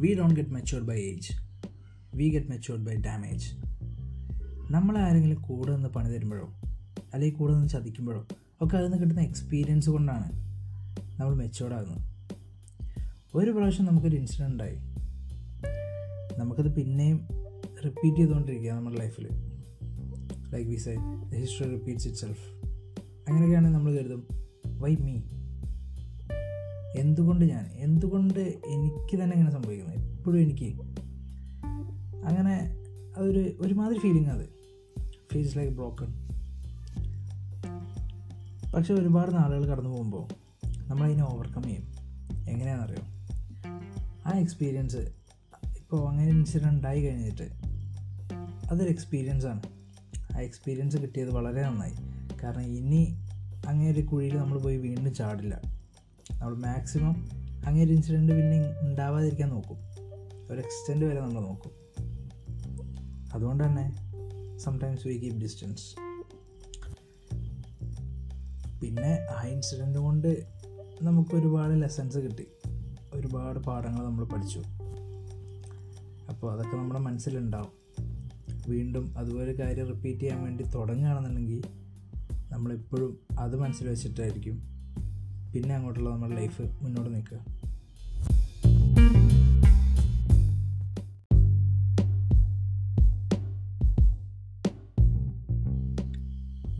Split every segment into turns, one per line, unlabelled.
We don't get matured by age we get matured by damage നമ്മളെ ആരെങ്കിലും കൂടെ നിന്ന് പണി തരുമ്പോഴോ അല്ലെങ്കിൽ കൂടെ നിന്ന് ചതിക്കുമ്പോഴോ ഒക്കെ അതിൽ നിന്ന് കിട്ടുന്ന എക്സ്പീരിയൻസ് കൊണ്ടാണ് നമ്മൾ മെച്ചുവേർഡാകുന്നത് ഒരു പ്രാവശ്യം നമുക്കൊരു ഇൻസിഡന്റ് ഉണ്ടായി. നമുക്കത് പിന്നെയും റിപ്പീറ്റ് ചെയ്തുകൊണ്ടിരിക്കുക നമ്മുടെ ലൈഫിൽ like we say the history repeats itself അങ്ങനെയൊക്കെയാണെങ്കിൽ നമ്മൾ കരുതും വൈ മീ എന്തുകൊണ്ട് ഞാൻ? എന്തുകൊണ്ട് എനിക്ക് തന്നെ ഇങ്ങനെ സംഭവിക്കുന്നത് എപ്പോഴും എനിക്ക് അങ്ങനെ അതൊരു ഒരുമാതിരി ഫീലിംഗ് അത്. ഫീൽസ് ലൈക്ക് ബ്രോക്കൺ പക്ഷെ ഒരുപാട് നാളുകൾ കടന്നു പോകുമ്പോൾ നമ്മളതിനെ ഓവർകം ചെയ്യും. എങ്ങനെയാണെന്നറിയോ? ആ എക്സ്പീരിയൻസ് ഇപ്പോൾ അങ്ങനെ ഇൻസിഡന്റ് ഉണ്ടായി കഴിഞ്ഞിട്ട് അതൊരു എക്സ്പീരിയൻസ് ആണ്. ആ എക്സ്പീരിയൻസ് കിട്ടിയത് വളരെ നന്നായി. കാരണം ഇനി അങ്ങനെ ഒരു കുഴിയിൽ നമ്മൾ പോയി വീണ്ടും ചാടില്ല. നമ്മൾ മാക്സിമം അങ്ങനെ ഒരു ഇൻസിഡന്റ് പിന്നെ ഉണ്ടാവാതിരിക്കാൻ നോക്കും. ഒരു എക്സ്റ്റെൻഡ് വരെ നമ്മൾ നോക്കും. അതുകൊണ്ട് തന്നെ സംടൈംസ് വി കീപ് ഡിസ്റ്റൻസ് പിന്നെ ആ ഇൻസിഡന്റ് കൊണ്ട് നമുക്ക് ഒരുപാട് ലെസൺസ് കിട്ടി. ഒരുപാട് പാഠങ്ങൾ നമ്മൾ പഠിച്ചു. അപ്പോൾ അതൊക്കെ നമ്മുടെ മനസ്സിലുണ്ടാവും. വീണ്ടും അതുപോലെ കാര്യം റിപ്പീറ്റ് ചെയ്യാൻ വേണ്ടി തുടങ്ങുകയാണെന്നുണ്ടെങ്കിൽ നമ്മളെപ്പോഴും അത് മനസ്സിൽ വെച്ചിട്ടായിരിക്കും പിന്നെ അങ്ങോട്ടുള്ള നമ്മുടെ ലൈഫ് മുന്നോട്ട് നിൽക്കുക.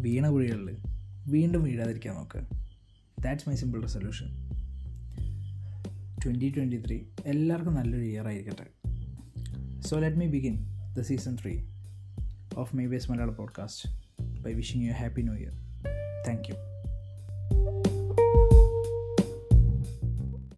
വീണ കുഴികളിൽ വീണ്ടും വീഴാതിരിക്കാൻ നോക്കുക. That's my simple resolution twenty twenty three എല്ലാവർക്കും നല്ലൊരു ഇയർ ആയിരിക്കട്ടെ. So let me begin the season three of my base Malayala podcast by wishing you happy new year thank you